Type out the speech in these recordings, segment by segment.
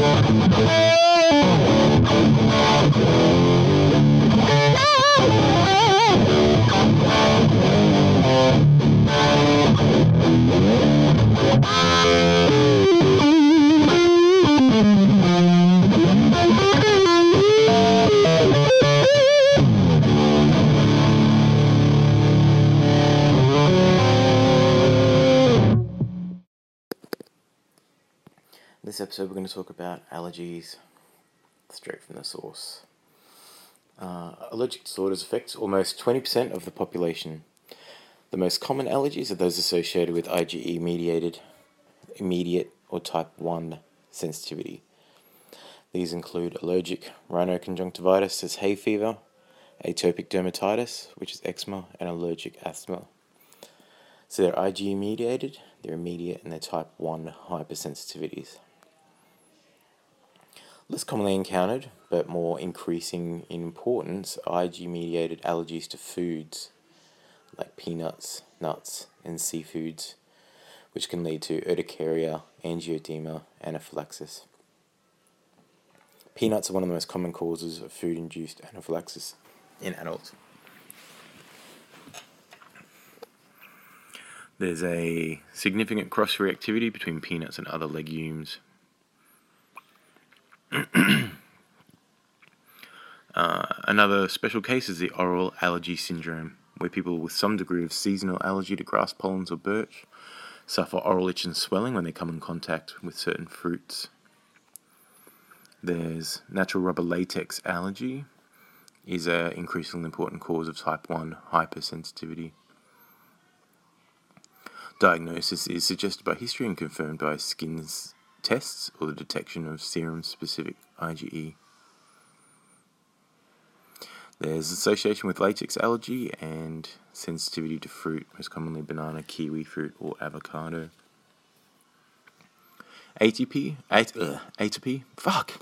Música this episode, we're going to talk about allergies straight from the source. Uh, allergic disorders affect almost 20% of the population. The most common allergies are those associated with IgE mediated, immediate, or type 1 sensitivity. These include allergic rhinoconjunctivitis, as hay fever, atopic dermatitis, which is eczema, and allergic asthma. So they're IgE mediated, they're immediate, and they're type 1 hypersensitivities less commonly encountered, but more increasing in importance, Ig mediated allergies to foods like peanuts, nuts, and seafoods, which can lead to urticaria, angioedema, anaphylaxis. Peanuts are one of the most common causes of food induced anaphylaxis in adults. There's a significant cross reactivity between peanuts and other legumes, uh, another special case is the oral allergy syndrome, where people with some degree of seasonal allergy to grass pollens or birch suffer oral itch and swelling when they come in contact with certain fruits. There's natural rubber latex allergy, is an increasingly important cause of type 1 hypersensitivity. Diagnosis is suggested by history and confirmed by skin tests or the detection of serum specific IgE. There's association with latex allergy and sensitivity to fruit, most commonly banana, kiwi fruit, or avocado. ATP, at, uh, atopy, fuck.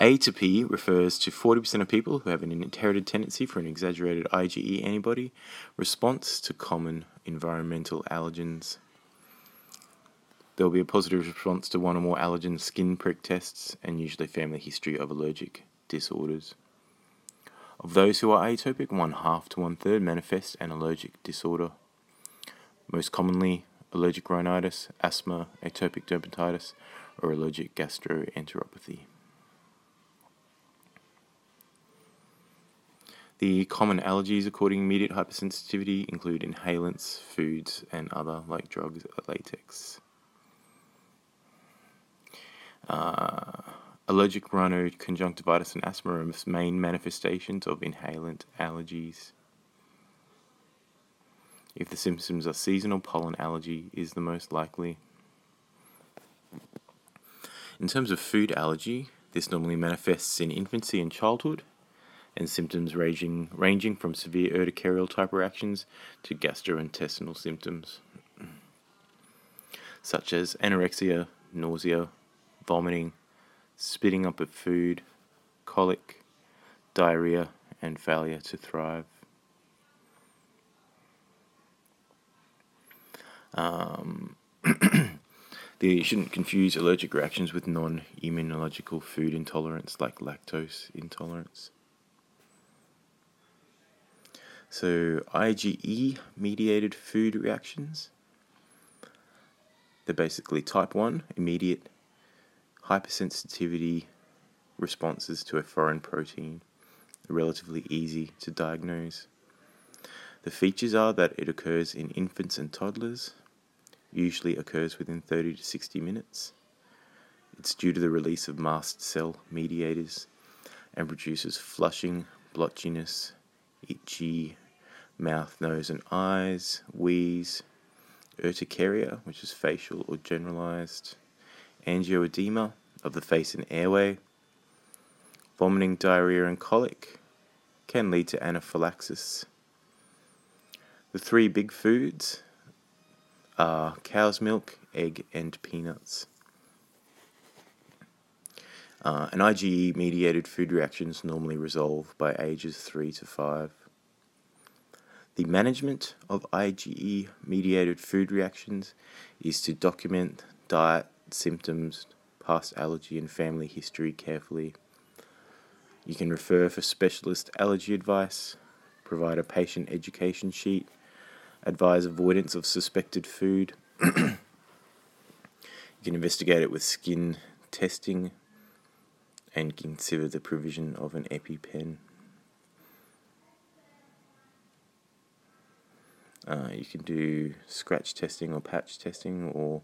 Atopy refers to 40% of people who have an inherited tendency for an exaggerated IgE antibody response to common environmental allergens. There will be a positive response to one or more allergen skin prick tests and usually family history of allergic disorders. Of those who are atopic, one half to one third manifest an allergic disorder. Most commonly, allergic rhinitis, asthma, atopic dermatitis, or allergic gastroenteropathy. The common allergies according to immediate hypersensitivity include inhalants, foods, and other like drugs, latex. Uh, allergic rhinoconjunctivitis and asthma are the main manifestations of inhalant allergies. If the symptoms are seasonal, pollen allergy is the most likely. In terms of food allergy, this normally manifests in infancy and childhood, and symptoms ranging, ranging from severe urticarial type reactions to gastrointestinal symptoms, such as anorexia, nausea, vomiting, spitting up of food, colic, diarrhea, and failure to thrive. Um, you shouldn't confuse allergic reactions with non immunological food intolerance like lactose intolerance. So, IgE mediated food reactions. They're basically type 1, immediate hypersensitivity responses to a foreign protein are relatively easy to diagnose. The features are that it occurs in infants and toddlers, usually occurs within 30 to 60 minutes. It's due to the release of mast cell mediators and produces flushing, blotchiness, itchy mouth, nose, and eyes, wheeze, urticaria, which is facial or generalized, angioedema of the face and airway, vomiting, diarrhea, and colic can lead to anaphylaxis. The three big foods are cow's milk, egg, and peanuts. Uh, IgE mediated food reactions normally resolve by ages 3 to 5. The management of IgE mediated food reactions is to document diet symptoms, past allergy and family history carefully. You can refer for specialist allergy advice, provide a patient education sheet, advise avoidance of suspected food. you can investigate it with skin testing and consider the provision of an EpiPen. Uh, you can do scratch testing or patch testing or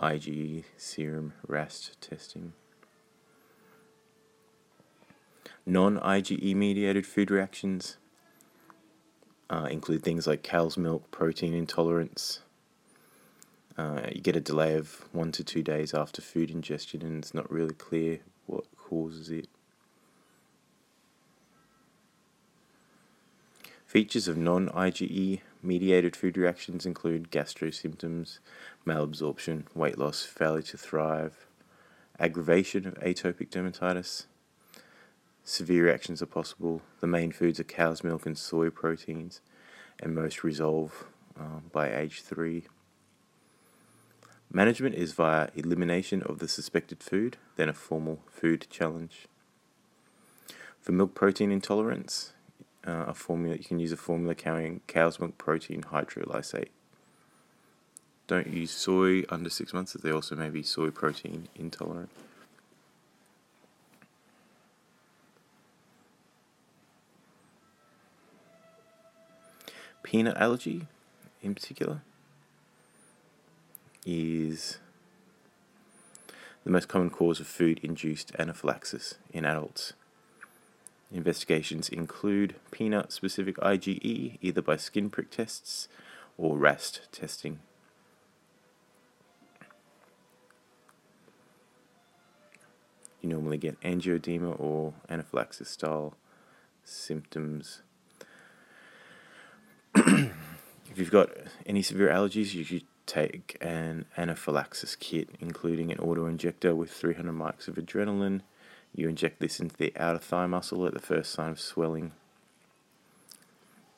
IgE serum RAST testing. Non IgE mediated food reactions uh, include things like cow's milk, protein intolerance. Uh, you get a delay of one to two days after food ingestion, and it's not really clear what causes it. Features of non IgE mediated food reactions include gastro symptoms, malabsorption, weight loss, failure to thrive, aggravation of atopic dermatitis. Severe reactions are possible. The main foods are cow's milk and soy proteins, and most resolve um, by age 3. Management is via elimination of the suspected food, then a formal food challenge. For milk protein intolerance, uh, a formula you can use a formula carrying cow's milk protein hydrolysate. Don't use soy under six months, as they also may be soy protein intolerant. Peanut allergy, in particular, is the most common cause of food induced anaphylaxis in adults. Investigations include peanut specific IgE, either by skin prick tests or RAST testing. You normally get angioedema or anaphylaxis style symptoms. if you've got any severe allergies, you should take an anaphylaxis kit, including an auto injector with 300 mics of adrenaline. You inject this into the outer thigh muscle at the first sign of swelling.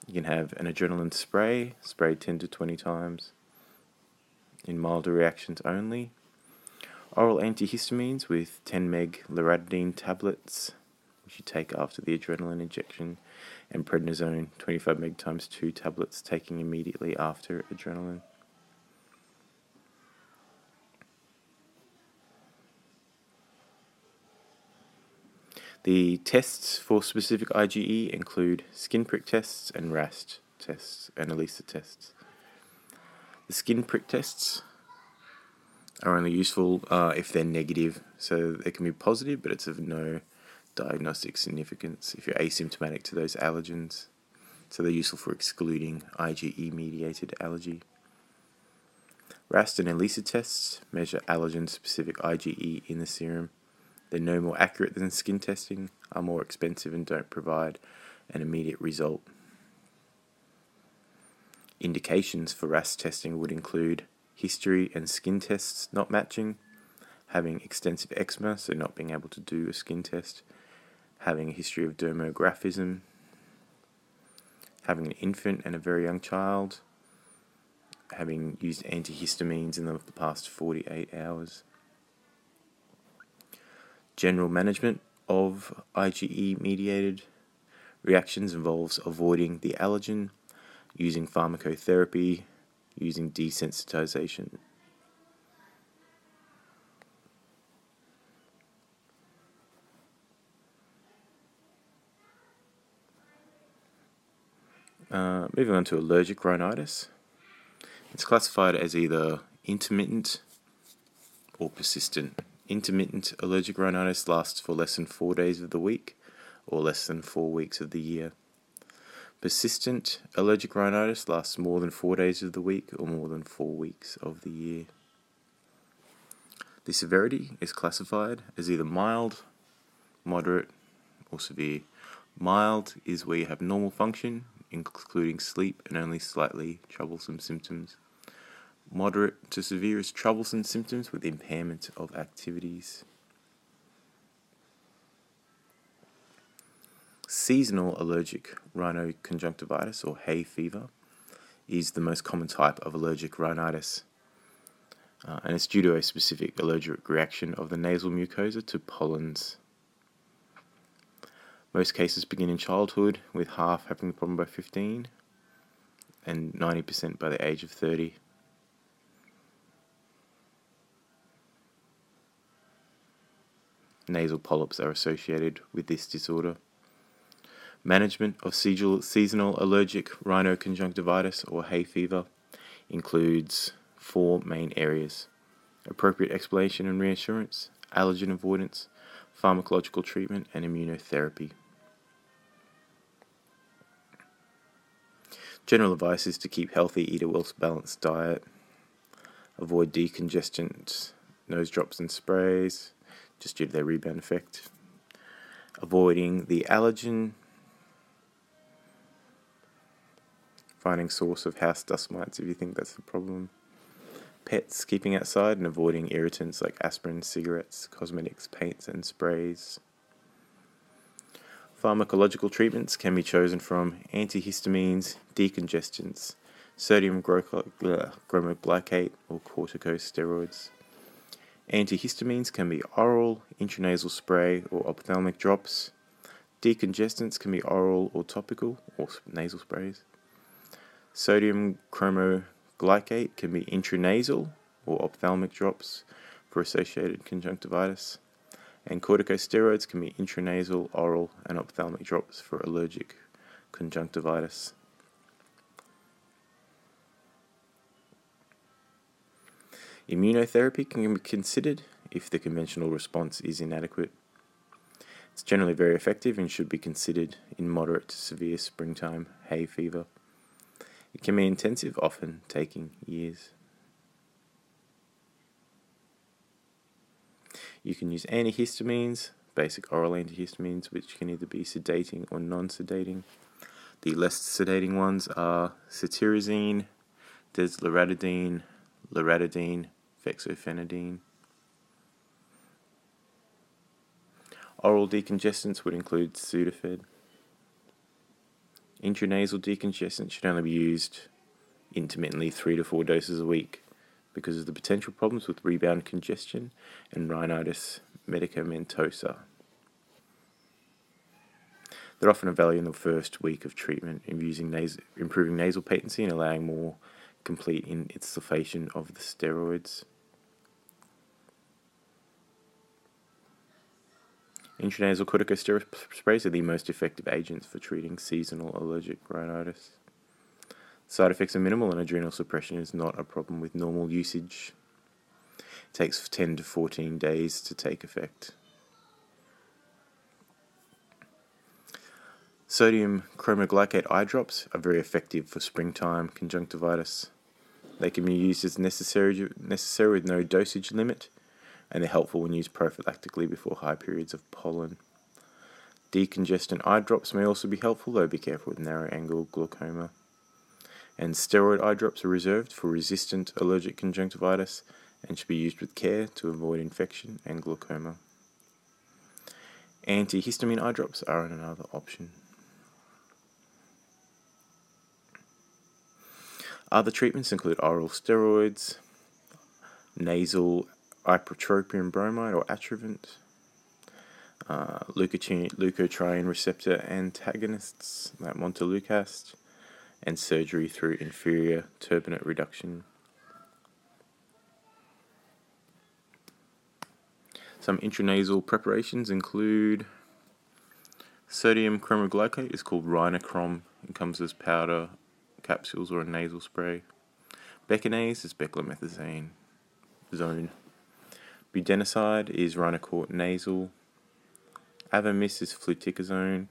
You can have an adrenaline spray, sprayed 10 to 20 times, in milder reactions only. Oral antihistamines with 10 meg loratadine tablets, which you take after the adrenaline injection, and prednisone 25 meg times 2 tablets taking immediately after adrenaline. The tests for specific IgE include skin prick tests and RAST tests and ELISA tests. The skin prick tests are only useful uh, if they're negative, so they can be positive, but it's of no diagnostic significance if you're asymptomatic to those allergens. So they're useful for excluding IgE mediated allergy. RAST and ELISA tests measure allergen specific IgE in the serum they're no more accurate than skin testing, are more expensive, and don't provide an immediate result. Indications for RAST testing would include history and skin tests not matching, having extensive eczema, so not being able to do a skin test, having a history of dermographism, having an infant and a very young child, having used antihistamines in the past 48 hours General management of IgE mediated reactions involves avoiding the allergen, using pharmacotherapy, using desensitization. Uh, moving on to allergic rhinitis. It's classified as either intermittent or persistent. Intermittent allergic rhinitis lasts for less than four days of the week or less than four weeks of the year. Persistent allergic rhinitis lasts more than four days of the week or more than four weeks of the year. The severity is classified as either mild, moderate, or severe. Mild is where you have normal function, including sleep and only slightly troublesome symptoms. Moderate to severe is troublesome symptoms with impairment of activities. Seasonal allergic rhinoconjunctivitis or hay fever is the most common type of allergic rhinitis. uh, and it's due to a specific allergic reaction of the nasal mucosa to pollens. Most cases begin in childhood, with half having the problem by 15 and 90% by the age of 30. Nasal polyps are associated with this disorder. Management of seasonal allergic rhinoconjunctivitis or hay fever includes four main areas appropriate explanation and reassurance, allergen avoidance, pharmacological treatment, and immunotherapy. General advice is to keep healthy, eat a well balanced diet, avoid decongestants, nose drops and sprays, just due to their rebound effect, avoiding the allergen, finding source of house dust mites if you think that's the problem, pets, keeping outside and avoiding irritants like aspirin, cigarettes, cosmetics, paints, and sprays. Pharmacological treatments can be chosen from antihistamines, decongestants, sodium glycate, or corticosteroids. Antihistamines can be oral, intranasal spray, or ophthalmic drops. Decongestants can be oral or topical, or nasal sprays. Sodium cromoglycate can be intranasal or ophthalmic drops for associated conjunctivitis and corticosteroids can be intranasal, oral, and ophthalmic drops for allergic conjunctivitis. Immunotherapy can be considered if the conventional response is inadequate. It's generally very effective and should be considered in moderate to severe springtime hay fever. It can be intensive, often taking years. You can use antihistamines, basic oral antihistamines, which can either be sedating or non sedating. The less sedating ones are cetirizine, desloratadine, loratadine, fexofenadine. Oral decongestants would include Sudafed. Intranasal decongestants should only be used intermittently three to four doses a week because of the potential problems with rebound congestion and rhinitis medicamentosa. They're often of value in the first week of treatment in using nas- improving nasal patency and allowing more complete insufflation of the steroids. Intranasal corticosteroid sprays are the most effective agents for treating seasonal allergic rhinitis. Side effects are minimal and adrenal suppression is not a problem with normal usage. It takes 10 to 14 days to take effect. Sodium cromoglycate eye drops are very effective for springtime conjunctivitis. They can be used as necessary, necessary with no dosage limit, and they're helpful when used prophylactically before high periods of pollen. Decongestant eye drops may also be helpful, though be careful with narrow angle glaucoma and steroid eye drops are reserved for resistant allergic conjunctivitis and should be used with care to avoid infection and glaucoma. Antihistamine eye drops are another option. Other treatments include oral steroids, nasal ipratropium bromide or Atrovent, uh, leukotriene receptor antagonists like montelukast, and surgery through inferior turbinate reduction. Some intranasal preparations include sodium cromoglycate is called Rynacrom and comes as powder, capsules, or a nasal spray. Beconase is beclomethasone zone. Budesonide is Rhinocort nasal. Avamys is fluticasone.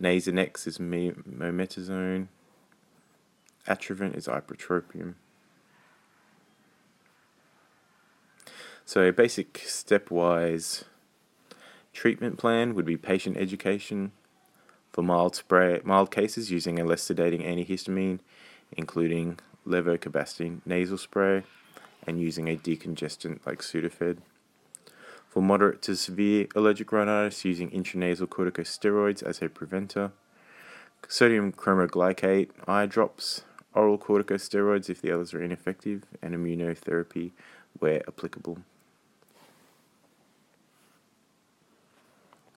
Nasonex is mometasone. Atrovent is ipratropium. So, a basic stepwise treatment plan would be patient education for mild spray, mild cases using a less sedating antihistamine, including levocabastine nasal spray, and using a decongestant like Sudafed. For moderate to severe allergic rhinitis, using intranasal corticosteroids as a preventer, sodium cromoglycate eye drops oral corticosteroids if the others are ineffective, and immunotherapy where applicable.